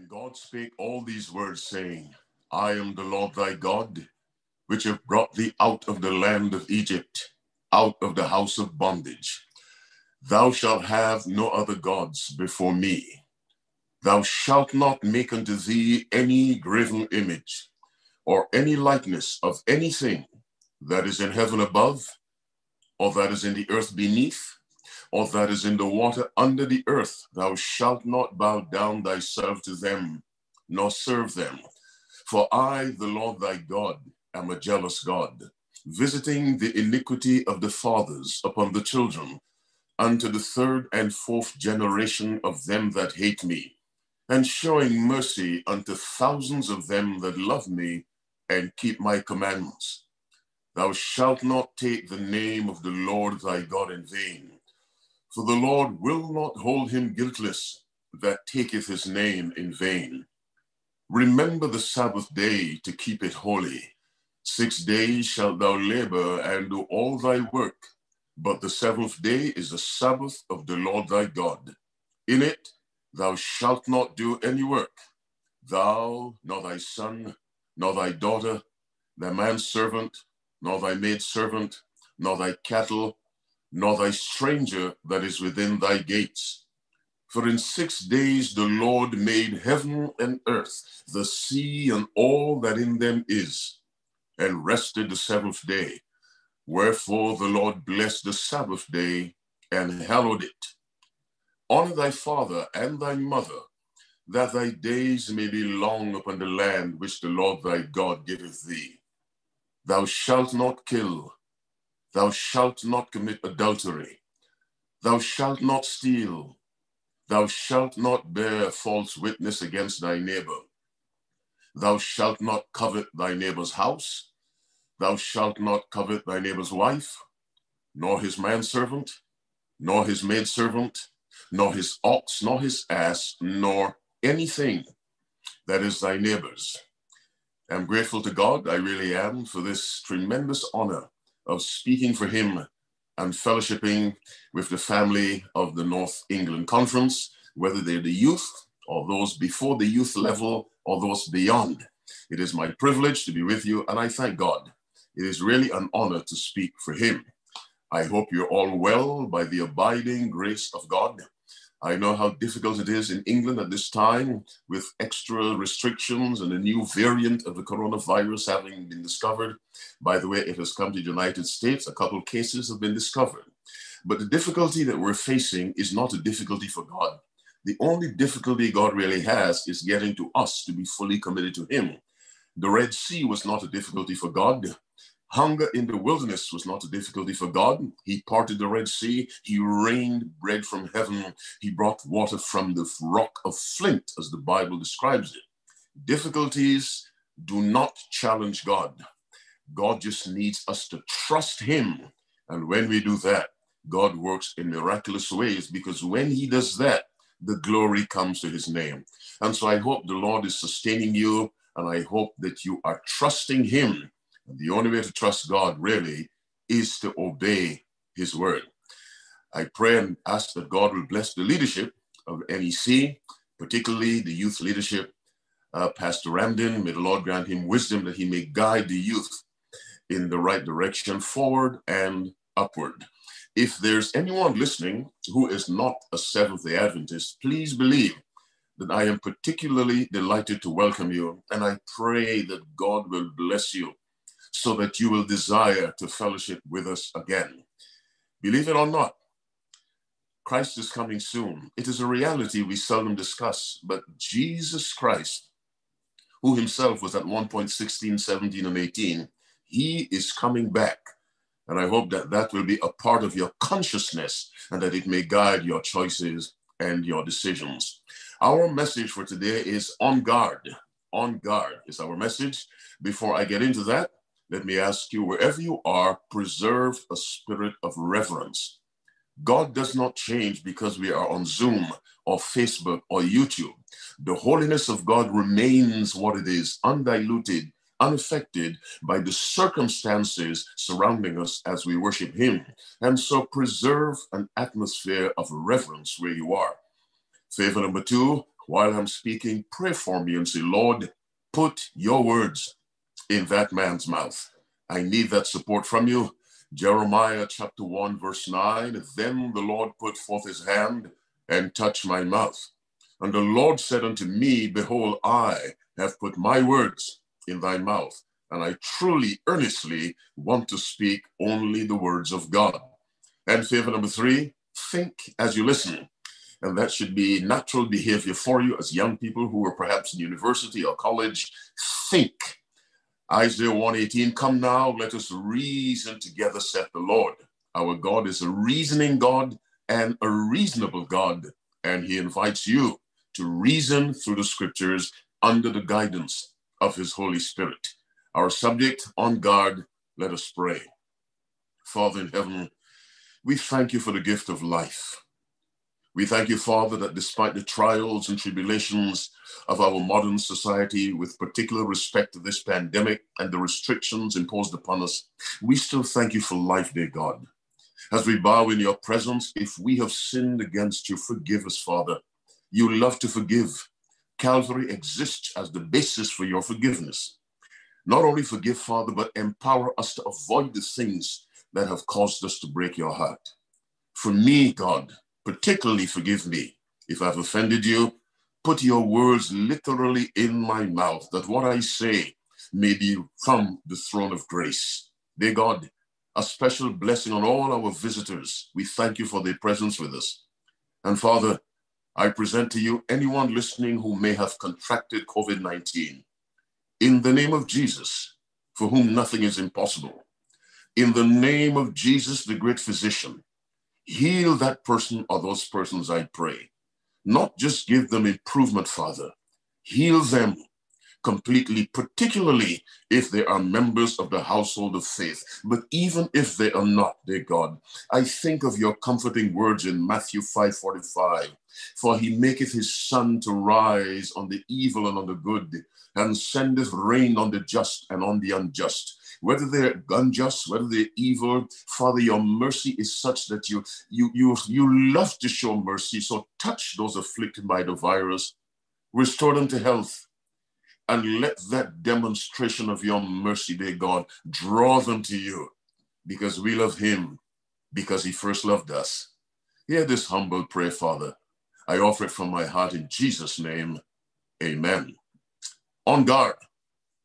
And God spake all these words, saying, I am the Lord thy God, which have brought thee out of the land of Egypt, out of the house of bondage. Thou shalt have no other gods before me. Thou shalt not make unto thee any graven image, or any likeness of anything that is in heaven above, or that is in the earth beneath, or that is in the water under the earth. Thou shalt not bow down thyself to them, nor serve them. For I, the Lord thy God, am a jealous God, visiting the iniquity of the fathers upon the children, unto the third and fourth generation of them that hate me, and showing mercy unto thousands of them that love me and keep my commandments. Thou shalt not take the name of the Lord thy God in vain for the Lord will not hold him guiltless that taketh his name in vain. Remember the Sabbath day to keep it holy. Six days shalt thou labor and do all thy work, but the seventh day is the Sabbath of the Lord thy God. In it thou shalt not do any work, thou, nor thy son, nor thy daughter, thy manservant, nor thy maidservant, nor thy cattle, nor thy stranger that is within thy gates. For in six days the Lord made heaven and earth, the sea and all that in them is, and rested the seventh day. Wherefore the Lord blessed the Sabbath day and hallowed it. Honor thy father and thy mother, that thy days may be long upon the land which the Lord thy God giveth thee. Thou shalt not kill. Thou shalt not commit adultery. Thou shalt not steal. Thou shalt not bear false witness against thy neighbor. Thou shalt not covet thy neighbor's house. Thou shalt not covet thy neighbor's wife, nor his manservant, nor his maidservant, nor his ox, nor his ass, nor anything that is thy neighbor's. I'm grateful to God, I really am, for this tremendous honor of speaking for him and fellowshipping with the family of the North England Conference, whether they're the youth or those before the youth level or those beyond. It is my privilege to be with you, and I thank God. It is really an honor to speak for him. I hope you're all well by the abiding grace of God. I know how difficult it is in England at this time with extra restrictions and a new variant of the coronavirus having been discovered. By the way, it has come to the United States. A couple of cases have been discovered. But the difficulty that we're facing is not a difficulty for God. The only difficulty God really has is getting to us to be fully committed to Him. The Red Sea was not a difficulty for God. Hunger in the wilderness was not a difficulty for God. He parted the Red Sea. He rained bread from heaven. He brought water from the rock of flint, as the Bible describes it. Difficulties do not challenge God. God just needs us to trust Him. And when we do that, God works in miraculous ways because when He does that, the glory comes to His name. And so I hope the Lord is sustaining you, and I hope that you are trusting Him the only way to trust God really is to obey his word. I pray and ask that God will bless the leadership of NEC, particularly the youth leadership. Uh, Pastor Ramden, may the Lord grant him wisdom that he may guide the youth in the right direction, forward and upward. If there's anyone listening who is not a Seventh day Adventist, please believe that I am particularly delighted to welcome you, and I pray that God will bless you so that you will desire to fellowship with us again. Believe it or not, Christ is coming soon. It is a reality we seldom discuss, but Jesus Christ, who himself was at one point 16, 17, and 18, he is coming back. And I hope that that will be a part of your consciousness and that it may guide your choices and your decisions. Our message for today is on guard. On guard is our message. Before I get into that, let me ask you, wherever you are, preserve a spirit of reverence. God does not change because we are on Zoom or Facebook or YouTube. The holiness of God remains what it is, undiluted, unaffected by the circumstances surrounding us as we worship Him. And so preserve an atmosphere of reverence where you are. Favor number two, while I'm speaking, pray for me and say, Lord, put your words in that man's mouth. I need that support from you. Jeremiah chapter 1, verse 9 Then the Lord put forth his hand and touched my mouth. And the Lord said unto me, Behold, I have put my words in thy mouth, and I truly, earnestly want to speak only the words of God. And favor number three, think as you listen. And that should be natural behavior for you as young people who are perhaps in university or college. Think. Isaiah 118, come now, let us reason together, saith the Lord. Our God is a reasoning God and a reasonable God, and he invites you to reason through the scriptures under the guidance of his Holy Spirit. Our subject on guard, let us pray. Father in heaven, we thank you for the gift of life. We thank you, Father, that despite the trials and tribulations of our modern society, with particular respect to this pandemic and the restrictions imposed upon us, we still thank you for life, dear God. As we bow in your presence, if we have sinned against you, forgive us, Father. You love to forgive. Calvary exists as the basis for your forgiveness. Not only forgive, Father, but empower us to avoid the things that have caused us to break your heart. For me, God, particularly forgive me if I've offended you. Put your words literally in my mouth, that what I say may be from the throne of grace. Dear God, a special blessing on all our visitors. We thank you for their presence with us. And Father, I present to you anyone listening who may have contracted COVID 19. In the name of Jesus, for whom nothing is impossible. In the name of Jesus, the great physician, heal that person or those persons, I pray. Not just give them improvement, Father, heal them completely, particularly if they are members of the household of faith. But even if they are not, dear God, I think of your comforting words in Matthew 5 45. For he maketh his sun to rise on the evil and on the good, and sendeth rain on the just and on the unjust whether they're unjust, whether they're evil, Father, your mercy is such that you you you you love to show mercy. So touch those afflicted by the virus, restore them to health, and let that demonstration of your mercy, dear God, draw them to you because we love him, because he first loved us. Hear this humble prayer, Father. I offer it from my heart in Jesus' name. Amen. On guard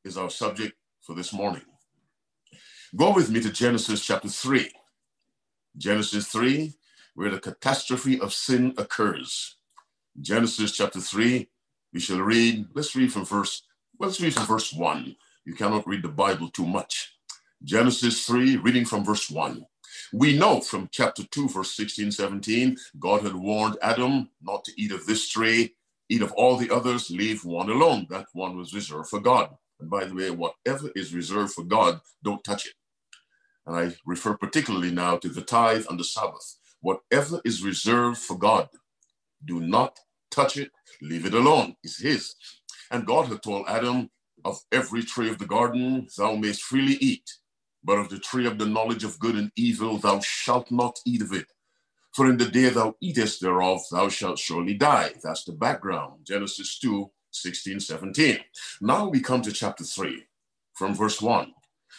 is our subject for this morning. Go with me to Genesis chapter 3. Genesis 3, where the catastrophe of sin occurs. Genesis chapter 3, we shall read, let's read from verse Let's read from verse 1. You cannot read the Bible too much. Genesis 3, reading from verse 1. We know from chapter 2, verse 16, 17, God had warned Adam not to eat of this tree, eat of all the others, leave one alone. That one was reserved for God. And by the way, whatever is reserved for God, don't touch it. And I refer particularly now to the tithe and the Sabbath. Whatever is reserved for God, do not touch it, leave it alone. It's His. And God had told Adam, Of every tree of the garden thou mayst freely eat, but of the tree of the knowledge of good and evil thou shalt not eat of it. For in the day thou eatest thereof, thou shalt surely die. That's the background. Genesis 2 16, 17. Now we come to chapter 3, from verse 1.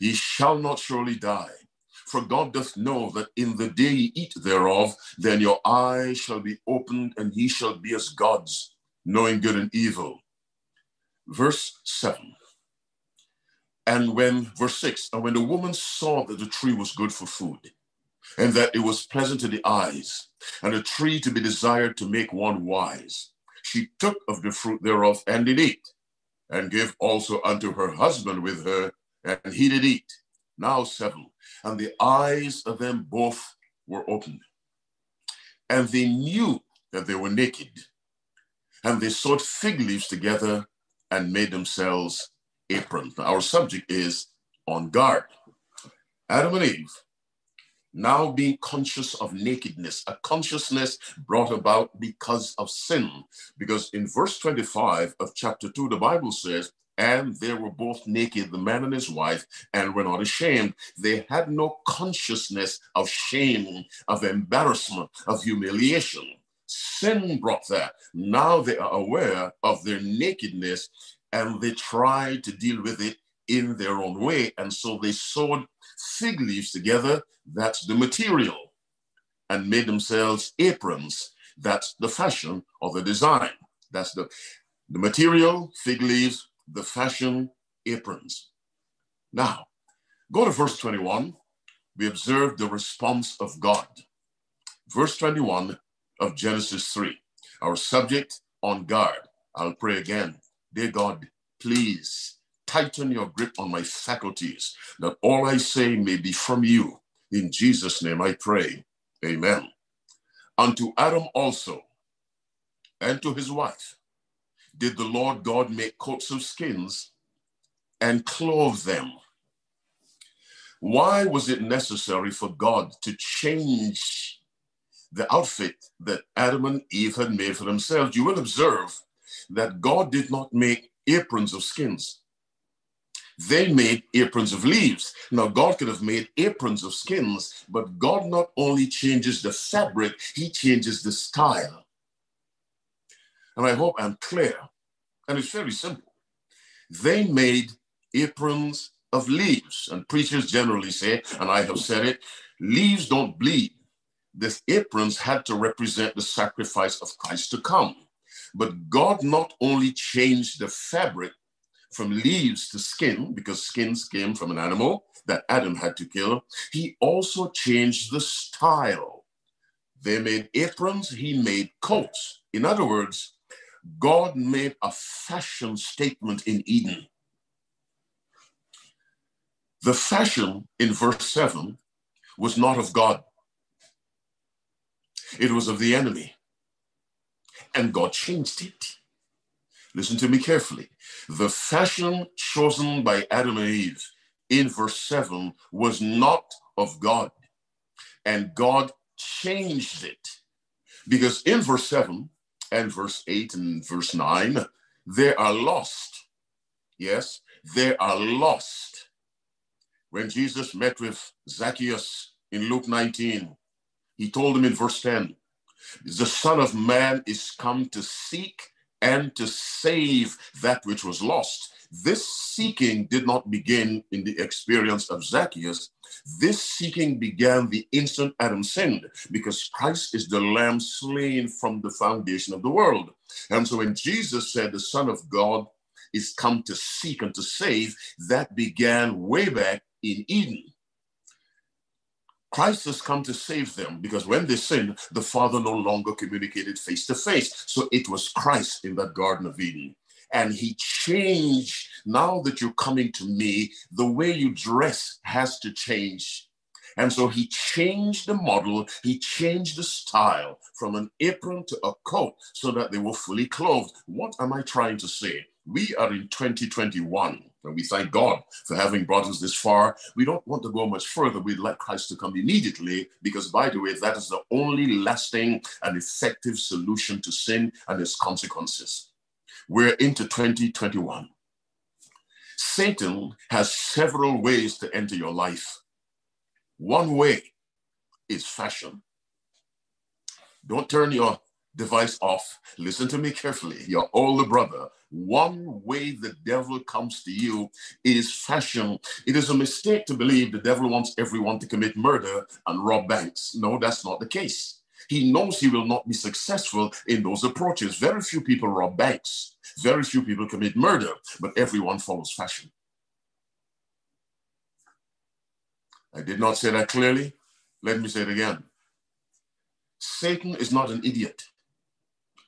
Ye shall not surely die. For God doth know that in the day ye eat thereof, then your eyes shall be opened, and ye shall be as gods, knowing good and evil. Verse 7. And when, verse 6, and when the woman saw that the tree was good for food, and that it was pleasant to the eyes, and a tree to be desired to make one wise, she took of the fruit thereof and did eat, and gave also unto her husband with her, and he did eat. Now seven. And the eyes of them both were opened, and they knew that they were naked and they sewed fig leaves together and made themselves aprons. Now, our subject is on guard. Adam and Eve, now being conscious of nakedness, a consciousness brought about because of sin. Because in verse 25 of chapter 2, the Bible says, and they were both naked, the man and his wife, and were not ashamed. They had no consciousness of shame, of embarrassment, of humiliation. Sin brought that. Now they are aware of their nakedness and they try to deal with it in their own way. And so they sewed fig leaves together, that's the material, and made themselves aprons. That's the fashion or the design. That's the, the material, fig leaves, the fashion, aprons. Now, go to verse 21. We observe the response of God. Verse 21 of Genesis 3. Our subject on guard. I'll pray again. Dear God, please tighten your grip on my faculties, that all I say may be from you. In Jesus' name I pray. Amen. Unto Adam also, and to his wife, did the Lord God make coats of skins and clothe them. Why was it necessary for God to change the outfit that Adam and Eve had made for themselves? You will observe that God did not make aprons of skins. They made aprons of leaves. Now, God could have made aprons of skins, but God not only changes the fabric, He changes the style. And I hope I'm clear. And it's very simple. They made aprons of leaves. And preachers generally say, and I have said it, leaves don't bleed. These aprons had to represent the sacrifice of Christ to come. But God not only changed the fabric from leaves to skin, because skins came from an animal that Adam had to kill, he also changed the style. They made aprons, he made coats. In other words, God made a fashion statement in Eden. The fashion in verse 7 was not of God, it was of the enemy. And God changed it. Listen to me carefully. The fashion chosen by Adam and Eve in verse 7 was not of God, and God changed it. Because in verse 7, and verse 8 and verse 9, they are lost. Yes, they are lost. When Jesus met with Zacchaeus in Luke 19, he told him in verse 10, the Son of Man is come to seek and to save that which was lost. This seeking did not begin in the experience of Zacchaeus. This seeking began the instant Adam sinned because Christ is the lamb slain from the foundation of the world. And so when Jesus said the Son of God is come to seek and to save, that began way back in Eden. Christ has come to save them because when they sinned, the Father no longer communicated face to face. So it was Christ in that Garden of Eden. And he changed. Now that you're coming to me, the way you dress has to change. And so he changed the model, he changed the style from an apron to a coat so that they were fully clothed. What am I trying to say? We are in 2021. And we thank God for having brought us this far. We don't want to go much further. We'd like Christ to come immediately because, by the way, that is the only lasting and effective solution to sin and its consequences. We're into 2021. Satan has several ways to enter your life. One way is fashion. Don't turn your device off. Listen to me carefully. Your older brother one way the devil comes to you is fashion. It is a mistake to believe the devil wants everyone to commit murder and rob banks. No, that's not the case. He knows he will not be successful in those approaches. Very few people rob banks, very few people commit murder, but everyone follows fashion. I did not say that clearly. Let me say it again. Satan is not an idiot.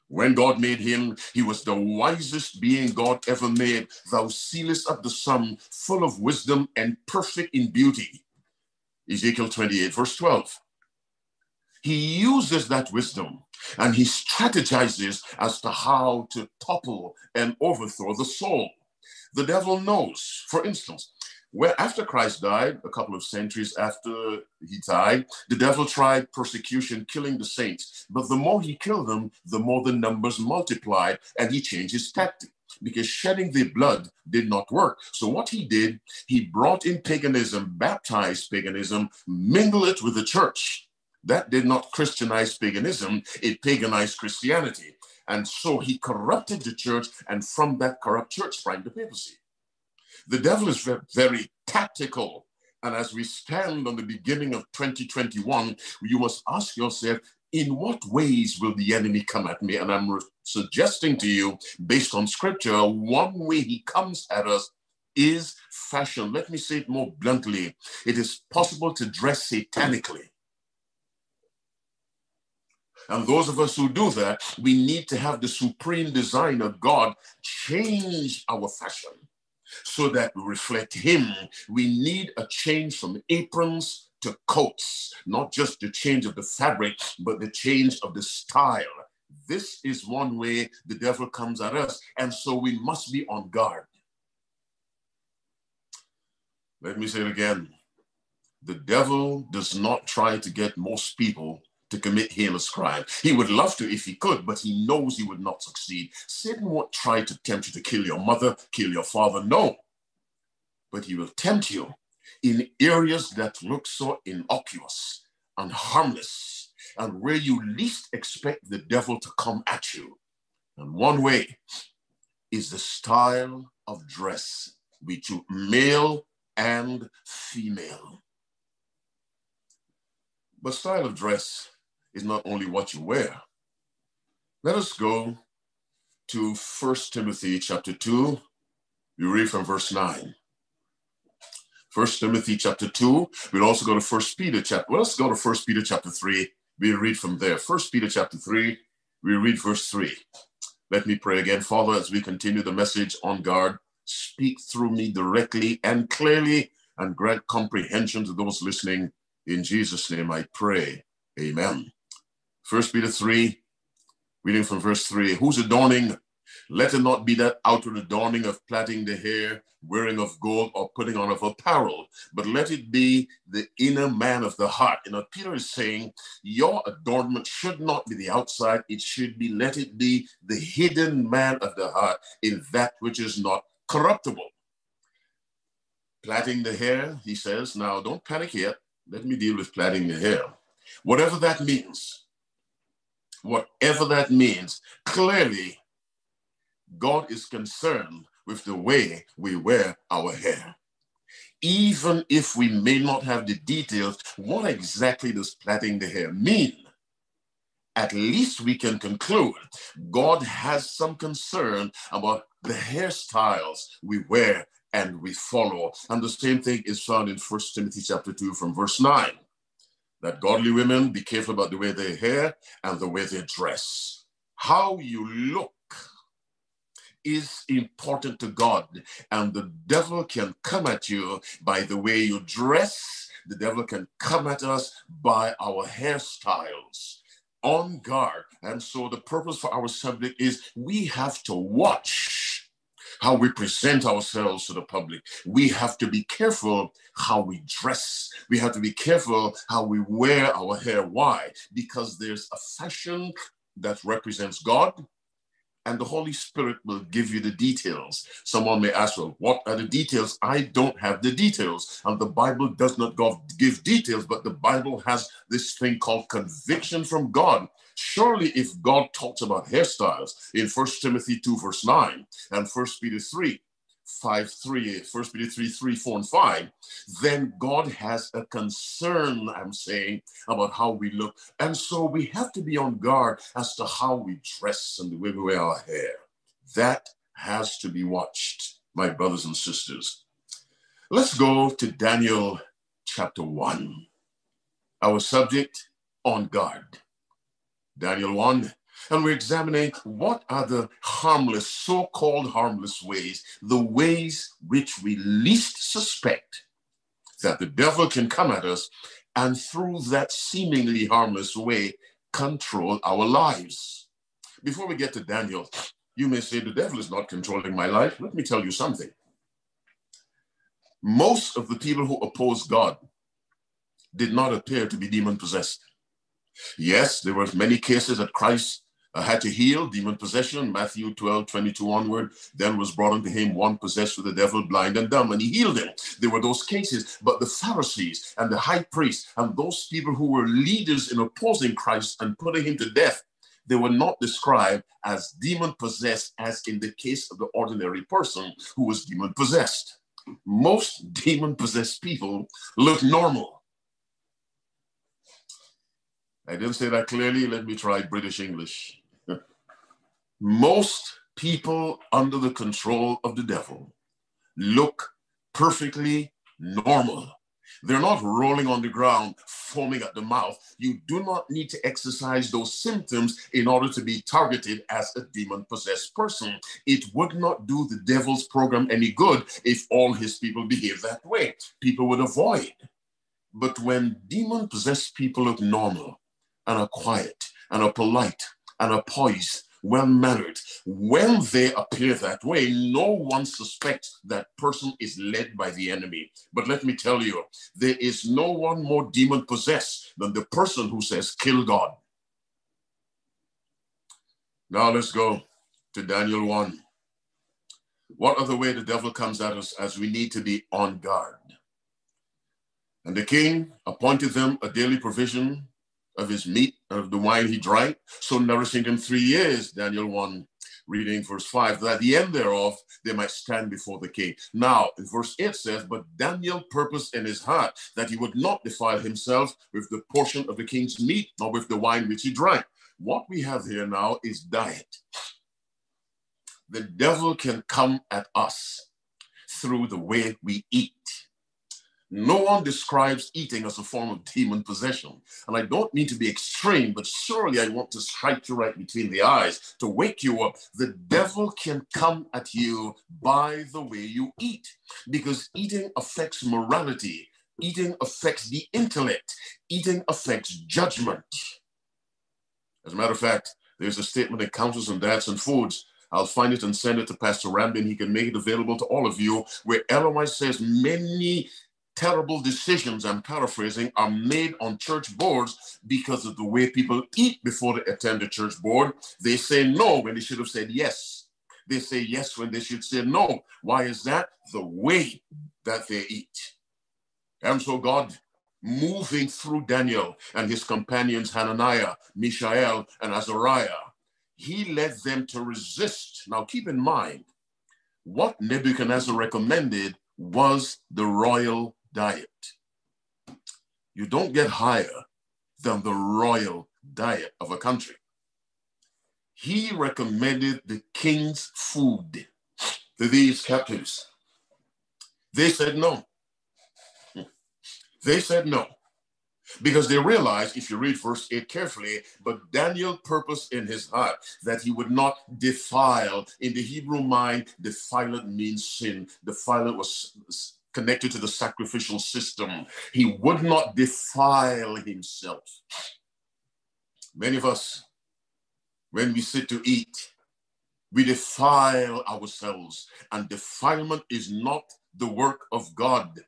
When God made him, he was the wisest being God ever made. Thou sealest up the sun, full of wisdom and perfect in beauty. Ezekiel 28, verse 12. He uses that wisdom and he strategizes as to how to topple and overthrow the soul. The devil knows, for instance, where after Christ died, a couple of centuries after he died, the devil tried persecution, killing the saints. But the more he killed them, the more the numbers multiplied, and he changed his tactic because shedding the blood did not work. So what he did, he brought in paganism, baptized paganism, mingled it with the church. That did not Christianize paganism, it paganized Christianity. And so he corrupted the church, and from that corrupt church sprang the papacy. The devil is very tactical. And as we stand on the beginning of 2021, you must ask yourself, in what ways will the enemy come at me? And I'm suggesting to you, based on scripture, one way he comes at us is fashion. Let me say it more bluntly it is possible to dress satanically. And those of us who do that, we need to have the supreme design of God change our fashion so that we reflect Him. We need a change from aprons to coats, not just the change of the fabric, but the change of the style. This is one way the devil comes at us, and so we must be on guard. Let me say it again. The devil does not try to get most people to commit heinous crime. He would love to if he could, but he knows he would not succeed. Satan won't try to tempt you to kill your mother, kill your father. No. But he will tempt you in areas that look so innocuous and harmless and where you least expect the devil to come at you. And one way is the style of dress, between male and female. But style of dress is not only what you wear. Let us go to First Timothy chapter 2. We read from verse 9. First Timothy chapter 2. We'll also go to First Peter chapter. Let's go to First Peter chapter 3. We read from there. First Peter chapter 3. We read verse 3. Let me pray again. Father, as we continue the message on guard, speak through me directly and clearly and grant comprehension to those listening. In Jesus' name I pray. Amen. First Peter 3, reading from verse 3 Whose adorning, let it not be that outward adorning of plaiting the hair, wearing of gold, or putting on of apparel, but let it be the inner man of the heart. You know, Peter is saying, your adornment should not be the outside, it should be, let it be the hidden man of the heart in that which is not corruptible. Plaiting the hair, he says, now don't panic yet. Let me deal with plaiting the hair. Whatever that means, whatever that means, clearly God is concerned with the way we wear our hair. Even if we may not have the details, what exactly does plaiting the hair mean? At least we can conclude God has some concern about the hairstyles we wear and we follow. And the same thing is found in First Timothy chapter 2 from verse 9 that godly women be careful about the way they hair and the way they dress. How you look is important to God, and the devil can come at you by the way you dress. The devil can come at us by our hairstyles. On guard. And so, the purpose for our subject is we have to watch how we present ourselves to the public. We have to be careful how we dress. We have to be careful how we wear our hair. Why? Because there's a fashion that represents God, and the Holy Spirit will give you the details. Someone may ask, well, what are the details? I don't have the details. And the Bible does not give details, but the Bible has this thing called conviction from God Surely, if God talks about hairstyles in 1 Timothy 2, verse 9, and 1 Peter 3, 5, 3, 1 Peter 3, 3, 4, and 5, then God has a concern, I'm saying, about how we look. And so we have to be on guard as to how we dress and the way we wear our hair. That has to be watched, my brothers and sisters. Let's go to Daniel chapter 1. Our subject, on guard. Daniel 1. And we're examining what are the harmless, so called harmless ways, the ways which we least suspect that the devil can come at us and through that seemingly harmless way control our lives. Before we get to Daniel, you may say, The devil is not controlling my life. Let me tell you something. Most of the people who oppose God did not appear to be demon possessed. Yes, there were many cases that Christ uh, had to heal demon possession. Matthew 12, 22 onward. Then was brought unto him one possessed with the devil, blind and dumb, and he healed him. There were those cases, but the Pharisees and the high priests and those people who were leaders in opposing Christ and putting him to death, they were not described as demon possessed, as in the case of the ordinary person who was demon possessed. Most demon possessed people look normal. I didn't say that clearly. Let me try British English. Most people under the control of the devil look perfectly normal. They're not rolling on the ground, foaming at the mouth. You do not need to exercise those symptoms in order to be targeted as a demon possessed person. It would not do the devil's program any good if all his people behave that way. People would avoid. But when demon possessed people look normal and are quiet and are polite and are poised well mannered. When they appear that way, no one suspects that person is led by the enemy. But let me tell you, there is no one more demon possessed than the person who says, kill God. Now let's go to Daniel 1. What other way the devil comes at us as we need to be on guard? And the king appointed them a daily provision of his meat of the wine he drank, so nourishing him three years, Daniel 1, reading verse 5, that at the end thereof they might stand before the king. Now, in verse 8 says, But Daniel purposed in his heart that he would not defile himself with the portion of the king's meat, nor with the wine which he drank. What we have here now is diet. The devil can come at us through the way we eat. No one describes eating as a form of demon possession. And I don't mean to be extreme, but surely I want to strike you right between the eyes to wake you up. The devil can come at you by the way you eat, because eating affects morality, eating affects the intellect, eating affects judgment. As a matter of fact, there's a statement in Counsels and Diets and Foods I'll find it and send it to Pastor Rambin. He can make it available to all of you, where White says many terrible decisions, I'm paraphrasing, are made on church boards because of the way people eat before they attend the church board. They say no when they should have said yes. They say yes when they should say no. Why is that? The way that they eat. And so God moving through Daniel and his companions Hananiah, Mishael, and Azariah, he led them to resist. Now keep in mind, what Nebuchadnezzar recommended was the royal diet. You don't get higher than the royal diet of a country. He recommended the king's food to these captives. They said no. They said no. Because they realized, if you read verse 8 carefully, but Daniel purposed in his heart that he would not defile. In the Hebrew mind, defilement means sin. Defilement was connected to the sacrificial system. He would not defile himself. Many of us, when we sit to eat, we defile ourselves, and defilement is not the work of God.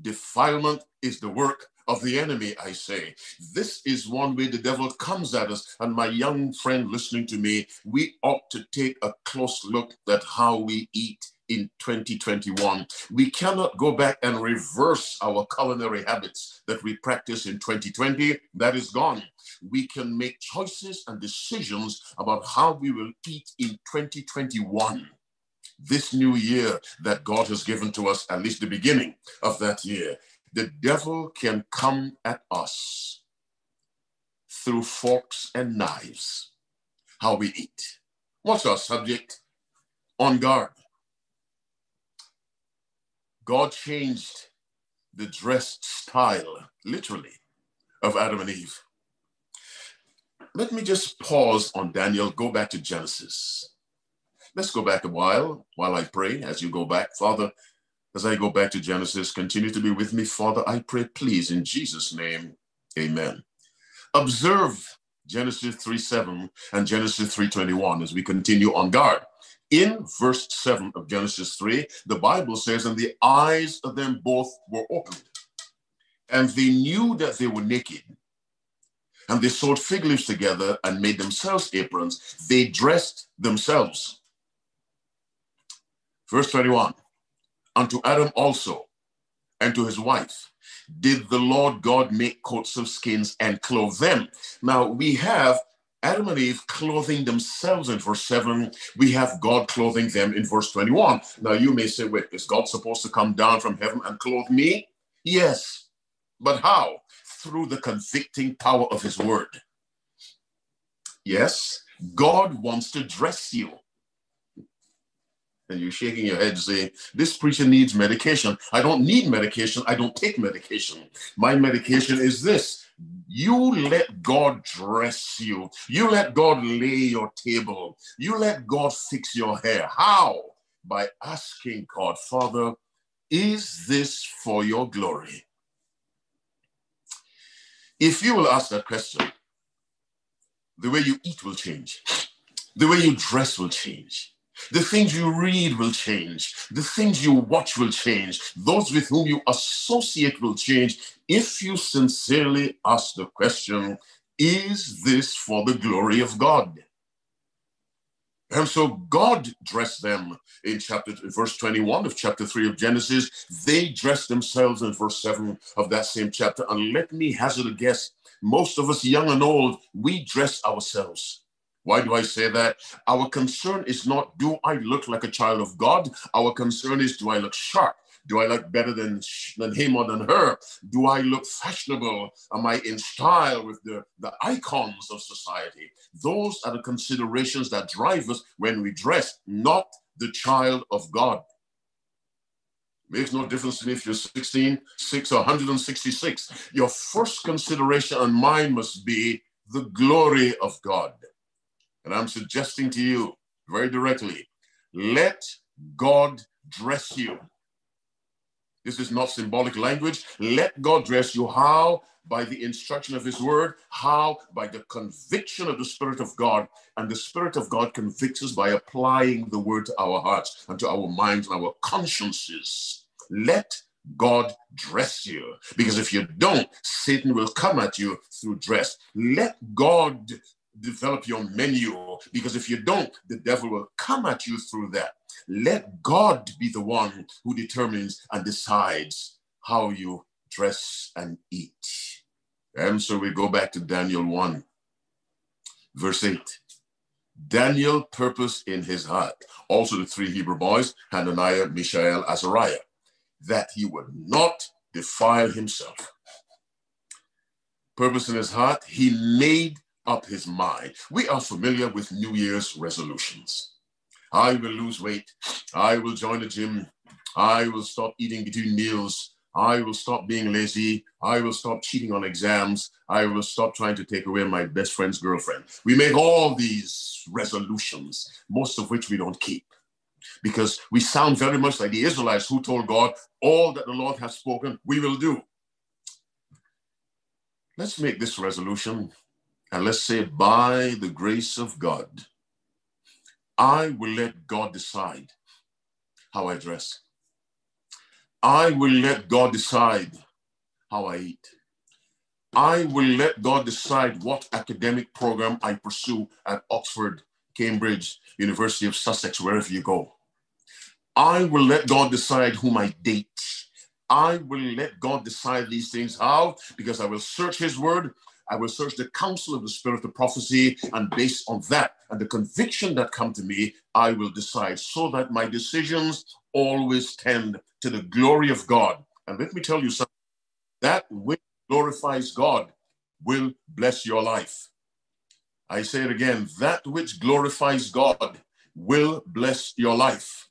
Defilement is the work of the enemy, I say. This is one way the devil comes at us. And my young friend listening to me, we ought to take a close look at how we eat in 2021. We cannot go back and reverse our culinary habits that we practiced in 2020. That is gone. We can make choices and decisions about how we will eat in 2021 this new year that God has given to us, at least the beginning of that year, the devil can come at us through forks and knives, how we eat. What's our subject? On guard. God changed the dress style, literally, of Adam and Eve. Let me just pause on Daniel, go back to Genesis. Let's go back a while while I pray as you go back. Father, as I go back to Genesis, continue to be with me. Father, I pray, please, in Jesus' name, amen. Observe Genesis 3 7 and Genesis 3 21 as we continue on guard. In verse 7 of Genesis 3, the Bible says, And the eyes of them both were opened, and they knew that they were naked. And they sewed fig leaves together and made themselves aprons. They dressed themselves. Verse 21 Unto Adam also, and to his wife, did the Lord God make coats of skins and clothe them. Now we have Adam and Eve clothing themselves in verse 7. We have God clothing them in verse 21. Now you may say, wait, is God supposed to come down from heaven and clothe me? Yes. But how? Through the convicting power of his word. Yes, God wants to dress you and you're shaking your head saying, This preacher needs medication. I don't need medication. I don't take medication. My medication is this you let God dress you, you let God lay your table, you let God fix your hair. How? By asking God, Father, is this for your glory? If you will ask that question, the way you eat will change, the way you dress will change the things you read will change. The things you watch will change. Those with whom you associate will change if you sincerely ask the question Is this for the glory of God? And so God dressed them in chapter verse 21 of chapter 3 of Genesis. They dressed themselves in verse 7 of that same chapter. And let me hazard a guess. Most of us, young and old, we dress ourselves. Why do I say that? Our concern is not, do I look like a child of God? Our concern is, do I look sharp? Do I look better than, than him or than her? Do I look fashionable? Am I in style with the, the icons of society? Those are the considerations that drive us when we dress, not the child of God. Makes no difference to me if you're 16, 6, or 166. Your first consideration and mine must be the glory of God. And I'm suggesting to you very directly let God dress you. This is not symbolic language. Let God dress you. How? By the instruction of His word. How? By the conviction of the Spirit of God. And the Spirit of God convicts us by applying the word to our hearts and to our minds and our consciences. Let God dress you. Because if you don't, Satan will come at you through dress. Let God develop your menu because if you don't, the devil will come at you through that. Let God be the one who determines and decides how you dress and eat. And so we go back to Daniel 1, verse 8. Daniel purposed in his heart, also the three Hebrew boys, Hananiah, Mishael, Azariah, that he would not defile himself. Purpose in his heart, he made up his mind. We are familiar with New Year's resolutions. I will lose weight. I will join the gym. I will stop eating between meals. I will stop being lazy. I will stop cheating on exams. I will stop trying to take away my best friend's girlfriend. We make all these resolutions, most of which we don't keep because we sound very much like the Israelites who told God, All that the Lord has spoken, we will do. Let's make this resolution and let's say, by the grace of God, I will let God decide how I dress. I will let God decide how I eat. I will let God decide what academic program I pursue at Oxford, Cambridge, University of Sussex, wherever you go. I will let God decide whom I date. I will let God decide these things. How? Because I will search His word I will search the counsel of the spirit of prophecy, and based on that and the conviction that come to me, I will decide so that my decisions always tend to the glory of God. And let me tell you something that which glorifies God will bless your life. I say it again that which glorifies God will bless your life.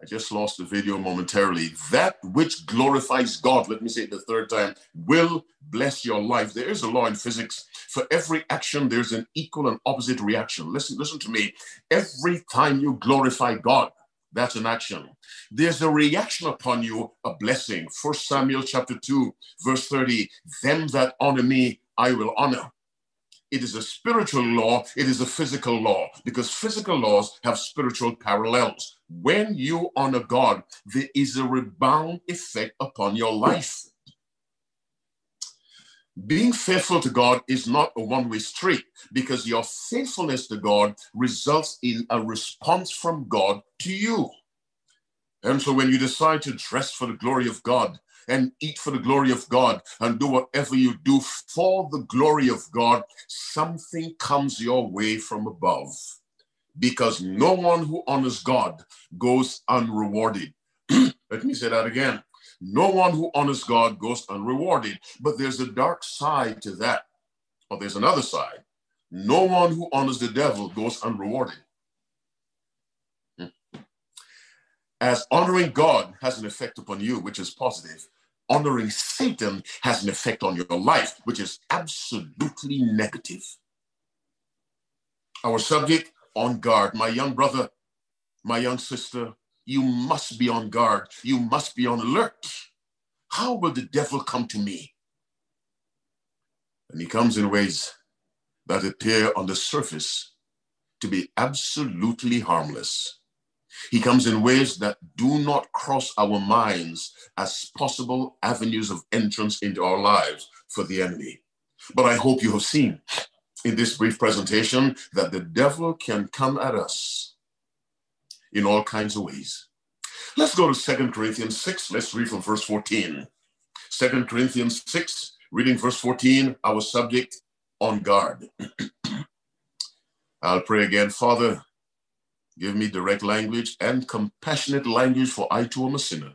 I just lost the video momentarily. That which glorifies God, let me say it the third time, will bless your life. There is a law in physics. For every action, there's an equal and opposite reaction. Listen, listen to me. Every time you glorify God, that's an action. There's a reaction upon you, a blessing. First Samuel chapter 2, verse 30. Them that honor me, I will honor. It is a spiritual law, it is a physical law, because physical laws have spiritual parallels. When you honor God, there is a rebound effect upon your life. Being faithful to God is not a one way street because your faithfulness to God results in a response from God to you. And so when you decide to dress for the glory of God, and eat for the glory of God and do whatever you do for the glory of God, something comes your way from above. Because no one who honors God goes unrewarded. Let me say that again. No one who honors God goes unrewarded, but there's a dark side to that. Or there's another side. No one who honors the devil goes unrewarded. Hmm. As honoring God has an effect upon you, which is positive, honoring Satan has an effect on your life, which is absolutely negative. Our subject on guard. My young brother, my young sister, you must be on guard. You must be on alert. How will the devil come to me? And he comes in ways that appear on the surface to be absolutely harmless. He comes in ways that do not cross our minds as possible avenues of entrance into our lives for the enemy. But I hope you have seen in this brief presentation that the devil can come at us in all kinds of ways. Let's go to Second Corinthians 6. Let's read from verse 14. 2 Corinthians 6, reading verse 14, our subject on guard. I'll pray again, Father. Give me direct language and compassionate language, for I too am a sinner.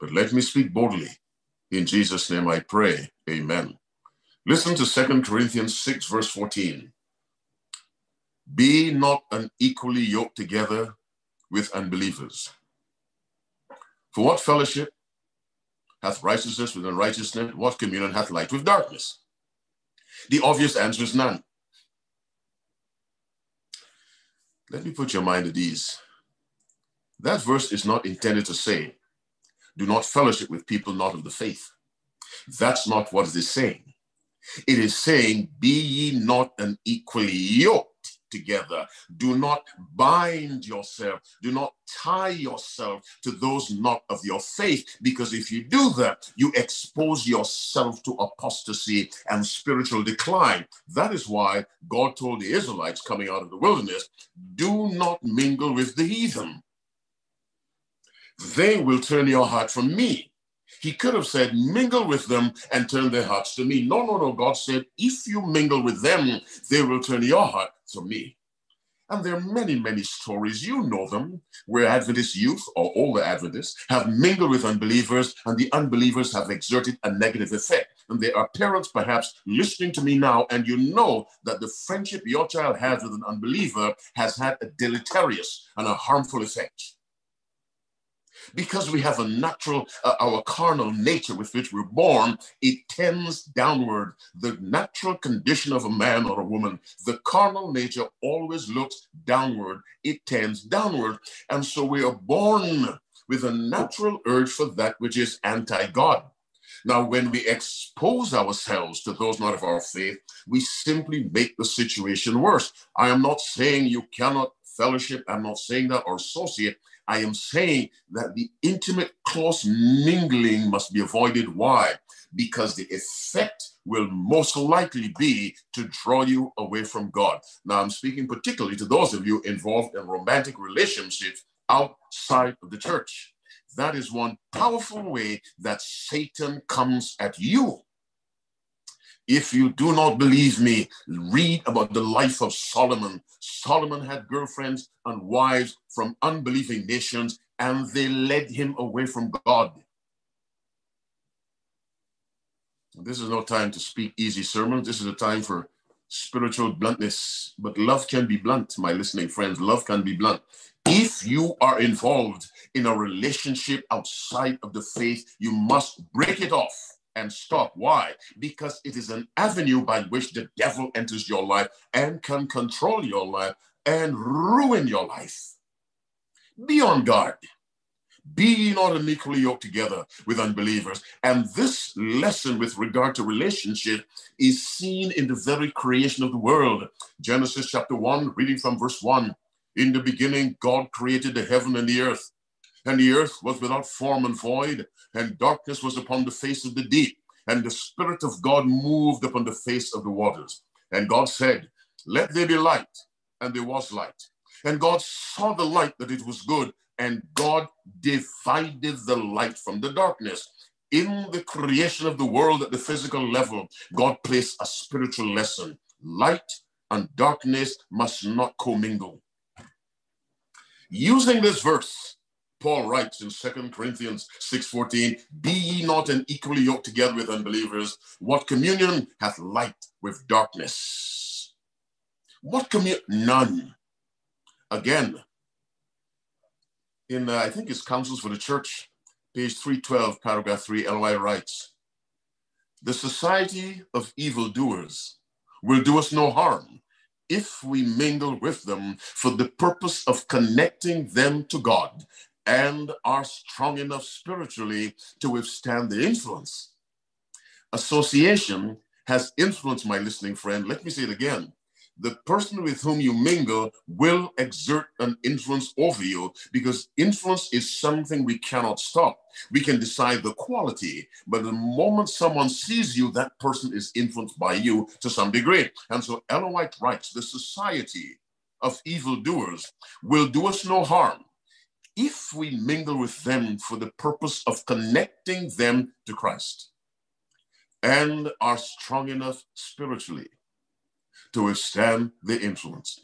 But let me speak boldly. In Jesus' name I pray. Amen. Listen to Second Corinthians 6, verse 14. Be not unequally yoked together with unbelievers. For what fellowship hath righteousness with unrighteousness? What communion hath light with darkness? The obvious answer is none. Let me put your mind at ease. That verse is not intended to say, do not fellowship with people not of the faith. That's not what it is saying. It is saying, be ye not unequally yoked together. Do not bind yourself. Do not tie yourself to those not of your faith, because if you do that, you expose yourself to apostasy and spiritual decline. That is why God told the Israelites coming out of the wilderness do not mingle with the heathen. They will turn your heart from me. He could have said, mingle with them and turn their hearts to me. No, no, no. God said, if you mingle with them, they will turn your heart to me. And there are many, many stories, you know them, where Adventist youth or older Adventists have mingled with unbelievers and the unbelievers have exerted a negative effect. And there are parents perhaps listening to me now, and you know that the friendship your child has with an unbeliever has had a deleterious and a harmful effect because we have a natural, uh, our carnal nature with which we're born, it tends downward. The natural condition of a man or a woman, the carnal nature always looks downward. It tends downward. And so we are born with a natural urge for that which is anti God. Now, when we expose ourselves to those not of our faith, we simply make the situation worse. I am not saying you cannot fellowship, I'm not saying that or associate. I am saying that the intimate, close mingling must be avoided. Why? Because the effect will most likely be to draw you away from God. Now, I'm speaking particularly to those of you involved in romantic relationships outside of the church. That is one powerful way that Satan comes at you if you do not believe me, read about the life of Solomon. Solomon had girlfriends and wives from unbelieving nations, and they led him away from God. This is no time to speak easy sermons. This is a time for spiritual bluntness. But love can be blunt, my listening friends. Love can be blunt. If you are involved in a relationship outside of the faith, you must break it off and stop. Why? Because it is an avenue by which the devil enters your life and can control your life and ruin your life. Be on guard. Be not unequally yoked together with unbelievers. And this lesson with regard to relationship is seen in the very creation of the world. Genesis chapter 1, reading from verse 1. In the beginning, God created the heaven and the earth. And the earth was without form and void, and darkness was upon the face of the deep. And the Spirit of God moved upon the face of the waters. And God said, Let there be light. And there was light. And God saw the light that it was good, and God divided the light from the darkness. In the creation of the world at the physical level, God placed a spiritual lesson. Light and darkness must not commingle. Using this verse, Paul writes in 2 Corinthians 6:14, Be ye not unequally yoked together with unbelievers. What communion hath light with darkness? What communion? None. Again, in uh, I think it's Counsels for the Church, page 312, paragraph 3, Ellen White writes, The society of evildoers will do us no harm if we mingle with them for the purpose of connecting them to God and are strong enough spiritually to withstand the influence. Association has influenced my listening friend. Let me say it again the person with whom you mingle will exert an influence over you because influence is something we cannot stop. We can decide the quality, but the moment someone sees you, that person is influenced by you to some degree. And so Ellen White writes the society of evildoers will do us no harm if we mingle with them for the purpose of connecting them to Christ and are strong enough spiritually to withstand the influence.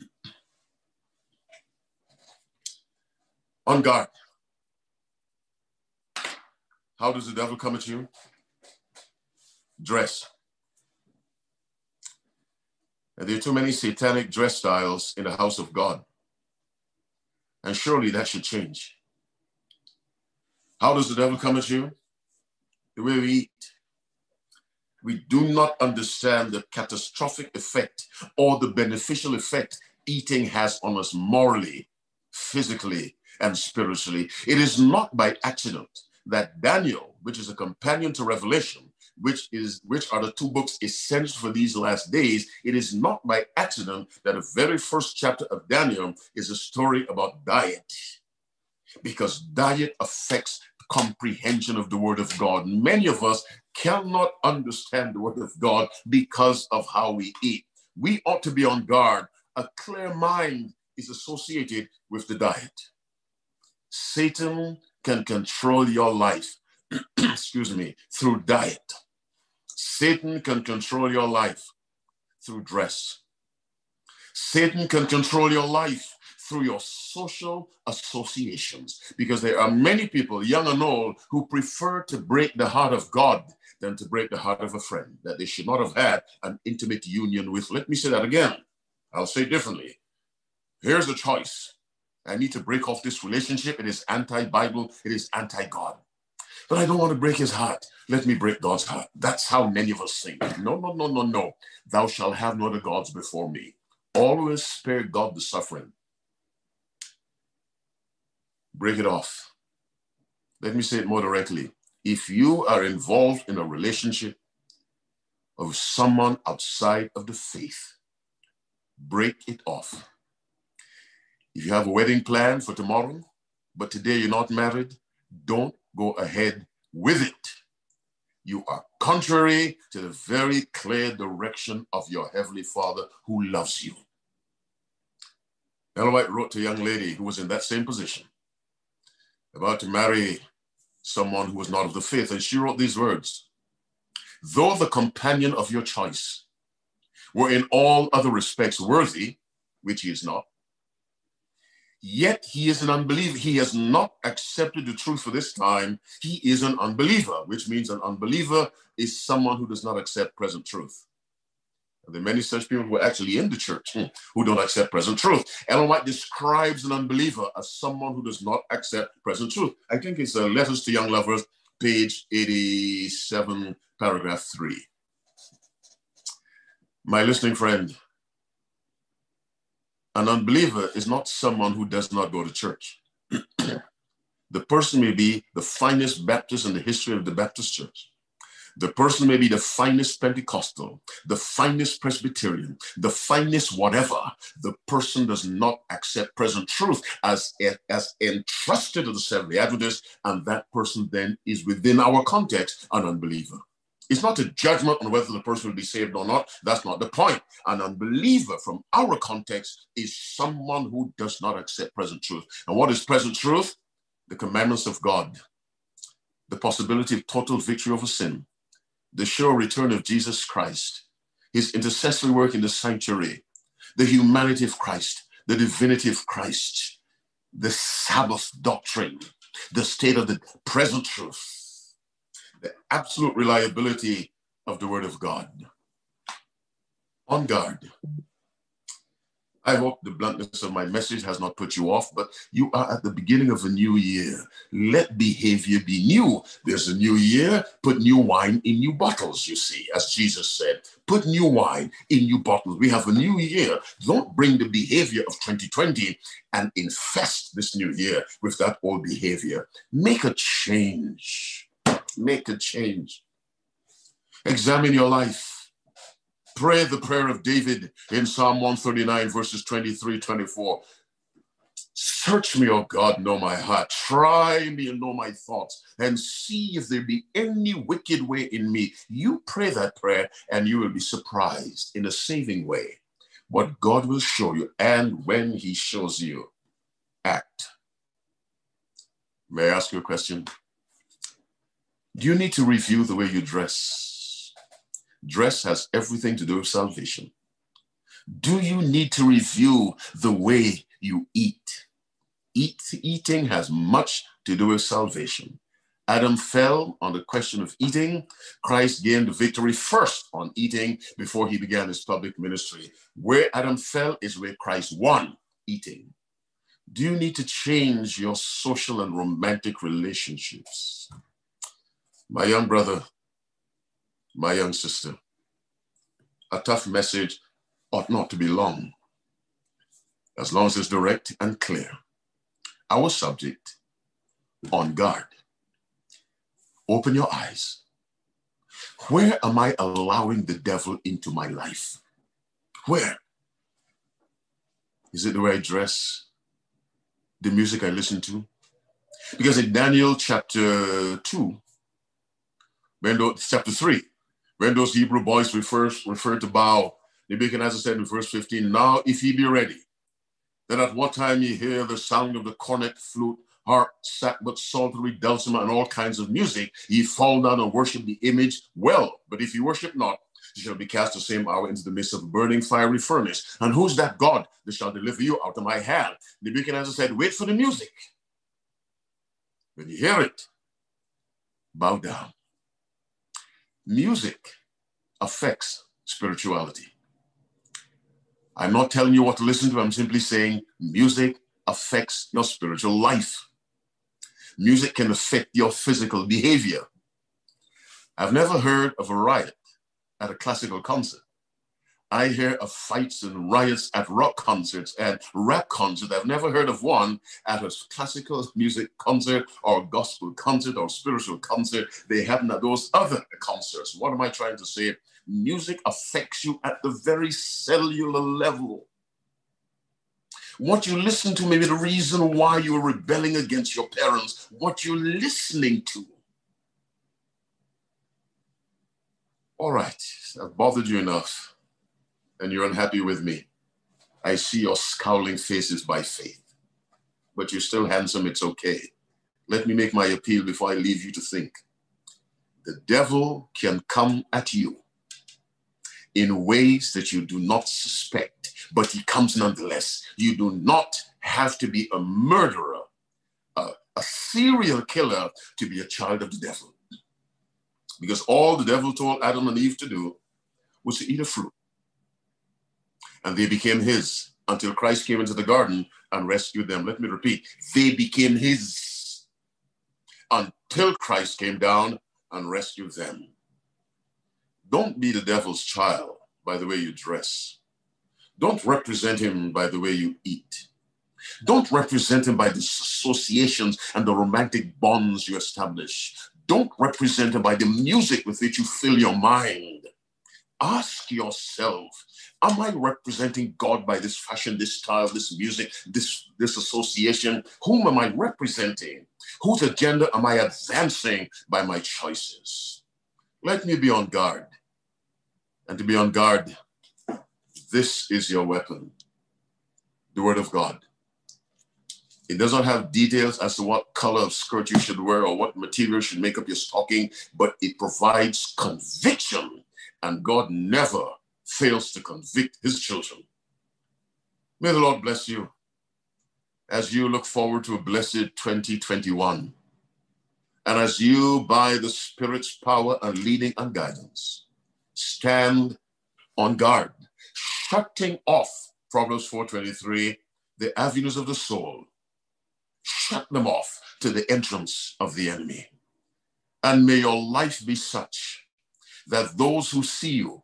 On guard. How does the devil come at you? Dress. And there are too many satanic dress styles in the house of God. And surely that should change. How does the devil come at you? The way we eat, we do not understand the catastrophic effect or the beneficial effect eating has on us morally, physically, and spiritually. It is not by accident that Daniel, which is a companion to Revelation, which is which are the two books essential for these last days, it is not by accident that the very first chapter of Daniel is a story about diet. Because diet affects comprehension of the word of God. Many of us cannot understand the word of God because of how we eat. We ought to be on guard. A clear mind is associated with the diet. Satan can control your life, excuse me, through diet. Satan can control your life through dress. Satan can control your life through your social associations because there are many people, young and old, who prefer to break the heart of God than to break the heart of a friend that they should not have had an intimate union with. Let me say that again. I'll say differently. Here's a choice. I need to break off this relationship. It is anti Bible, it is anti God. But I don't want to break his heart. Let me break God's heart. That's how many of us think. No, no, no, no, no. Thou shalt have no other gods before me. Always spare God the suffering. Break it off. Let me say it more directly if you are involved in a relationship of someone outside of the faith, break it off. If you have a wedding plan for tomorrow, but today you're not married, don't go ahead with it. You are contrary to the very clear direction of your Heavenly Father who loves you. Ellen White wrote to a young lady who was in that same position, about to marry someone who was not of the faith. And she wrote these words Though the companion of your choice were in all other respects worthy, which he is not, yet he is an unbeliever. He has not accepted the truth for this time. He is an unbeliever, which means an unbeliever is someone who does not accept present truth. There are many such people who are actually in the church hmm, who don't accept present truth. Ellen White describes an unbeliever as someone who does not accept present truth. I think it's uh, Letters to Young Lovers, page 87, paragraph 3. My listening friend, an unbeliever is not someone who does not go to church. The person may be the finest Baptist in the history of the Baptist church. The person may be the finest Pentecostal, the finest Presbyterian, the finest whatever. The person does not accept present truth as, as entrusted to the Seventh-day Adventists, and that person then is within our context an unbeliever. It's not a judgment on whether the person will be saved or not. That's not the point. An unbeliever from our context is someone who does not accept present truth. And what is present truth? The commandments of God, the possibility of total victory over sin, the sure return of Jesus Christ, his intercessory work in the sanctuary, the humanity of Christ, the divinity of Christ, the Sabbath doctrine, the state of the present truth, the absolute reliability of the Word of God. On guard. I hope the bluntness of my message has not put you off, but you are at the beginning of a new year. Let behavior be new. There's a new year, put new wine in new bottles, you see, as Jesus said. Put new wine in new bottles. We have a new year. Don't bring the behavior of 2020 and infest this new year with that old behavior. Make a change. Make a change. Examine your life Pray the prayer of David in Psalm 139, verses 23, 24. Search me, O God, know my heart. Try me and know my thoughts, and see if there be any wicked way in me. You pray that prayer, and you will be surprised in a saving way what God will show you. And when He shows you, act. May I ask you a question? Do you need to review the way you dress? Dress has everything to do with salvation. Do you need to review the way you eat? eat? Eating has much to do with salvation. Adam fell on the question of eating. Christ gained the victory first on eating before he began his public ministry. Where Adam fell is where Christ won eating. Do you need to change your social and romantic relationships? My young brother, my young sister, a tough message ought not to be long, as long as it's direct and clear. Our subject, on guard. Open your eyes. Where am I allowing the devil into my life? Where? Is it the way I dress? The music I listen to? Because in Daniel chapter 2, chapter 3, when those Hebrew boys refer, refer to bow, Nebuchadnezzar said in verse 15, Now if ye be ready, then at what time ye hear the sound of the cornet, flute, harp, sackbut, psaltery, dulcimer, and all kinds of music, ye fall down and worship the image well. But if ye worship not, ye shall be cast the same hour into the midst of a burning fiery furnace. And who's that God that shall deliver you out of my hand? Nebuchadnezzar said, Wait for the music. When you hear it, bow down music affects spirituality. I'm not telling you what to listen to, I'm simply saying music affects your spiritual life. Music can affect your physical behavior. I've never heard of a riot at a classical concert. I hear of fights and riots at rock concerts and rap concerts. I've never heard of one at a classical music concert or gospel concert or spiritual concert. They happen at those other concerts. What am I trying to say? Music affects you at the very cellular level. What you listen to may be the reason why you're rebelling against your parents. What you're listening to. All right, I've bothered you enough and you're unhappy with me. I see your scowling faces by faith, but you're still handsome. It's okay. Let me make my appeal before I leave you to think. The devil can come at you in ways that you do not suspect, but he comes nonetheless. You do not have to be a murderer, a, a serial killer to be a child of the devil. Because all the devil told Adam and Eve to do was to eat a fruit and they became his until Christ came into the garden and rescued them. Let me repeat, they became his until Christ came down and rescued them. Don't be the devil's child by the way you dress. Don't represent him by the way you eat. Don't represent him by the associations and the romantic bonds you establish. Don't represent him by the music with which you fill your mind. Ask yourself, am I representing God by this fashion, this style, this music, this, this association? Whom am I representing? Whose agenda am I advancing by my choices? Let me be on guard. And to be on guard, this is your weapon the Word of God. It does not have details as to what color of skirt you should wear or what material should make up your stocking, but it provides conviction. And God never fails to convict his children. May the Lord bless you as you look forward to a blessed 2021. And as you, by the Spirit's power and leading and guidance, stand on guard, shutting off Proverbs 4:23, the avenues of the soul shut them off to the entrance of the enemy. And may your life be such that those who see you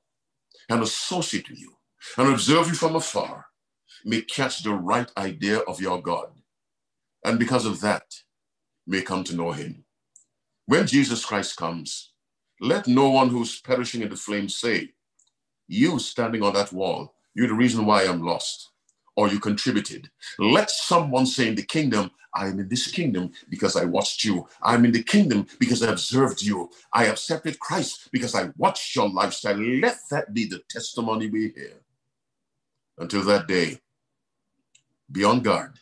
and associate with you and observe you from afar may catch the right idea of your God. And because of that, may come to know him. When Jesus Christ comes, let no one who's perishing in the flames say, You standing on that wall, you're the reason why I'm lost or you contributed. Let someone say in the kingdom, I am in this kingdom because I watched you. I'm in the kingdom because I observed you. I accepted Christ because I watched your lifestyle. Let that be the testimony we hear. Until that day, be on guard.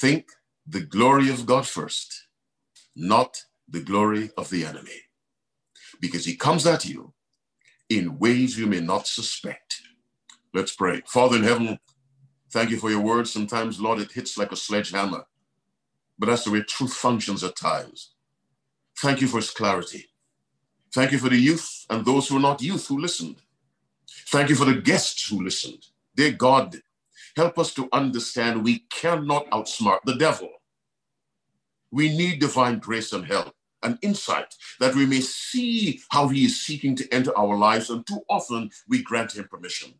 Think the glory of God first, not the glory of the enemy. Because he comes at you in ways you may not suspect. Let's pray. Father in heaven, thank you for your word. Sometimes, Lord, it hits like a sledgehammer, but that's the way truth functions at times. Thank you for its clarity. Thank you for the youth and those who are not youth who listened. Thank you for the guests who listened. Dear God, help us to understand we cannot outsmart the devil. We need divine grace and help and insight that we may see how he is seeking to enter our lives, and too often we grant him permission.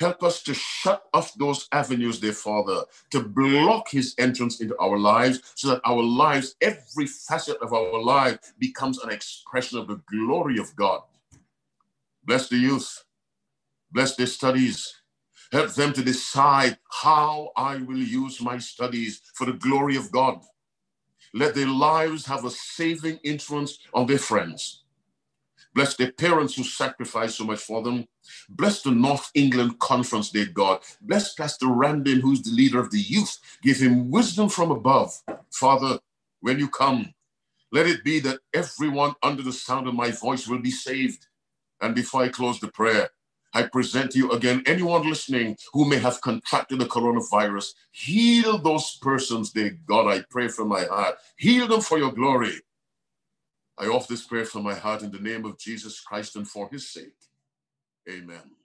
Help us to shut off those avenues, dear Father, to block his entrance into our lives so that our lives, every facet of our life, becomes an expression of the glory of God. Bless the youth, bless their studies. Help them to decide how I will use my studies for the glory of God. Let their lives have a saving influence on their friends. Bless their parents who sacrificed so much for them. Bless the North England Conference, dear God. Bless Pastor Randin, who's the leader of the youth. Give him wisdom from above. Father, when you come, let it be that everyone under the sound of my voice will be saved. And before I close the prayer, I present to you again anyone listening who may have contracted the coronavirus. Heal those persons, dear God. I pray from my heart. Heal them for your glory. I offer this prayer from my heart in the name of Jesus Christ and for his sake. Amen.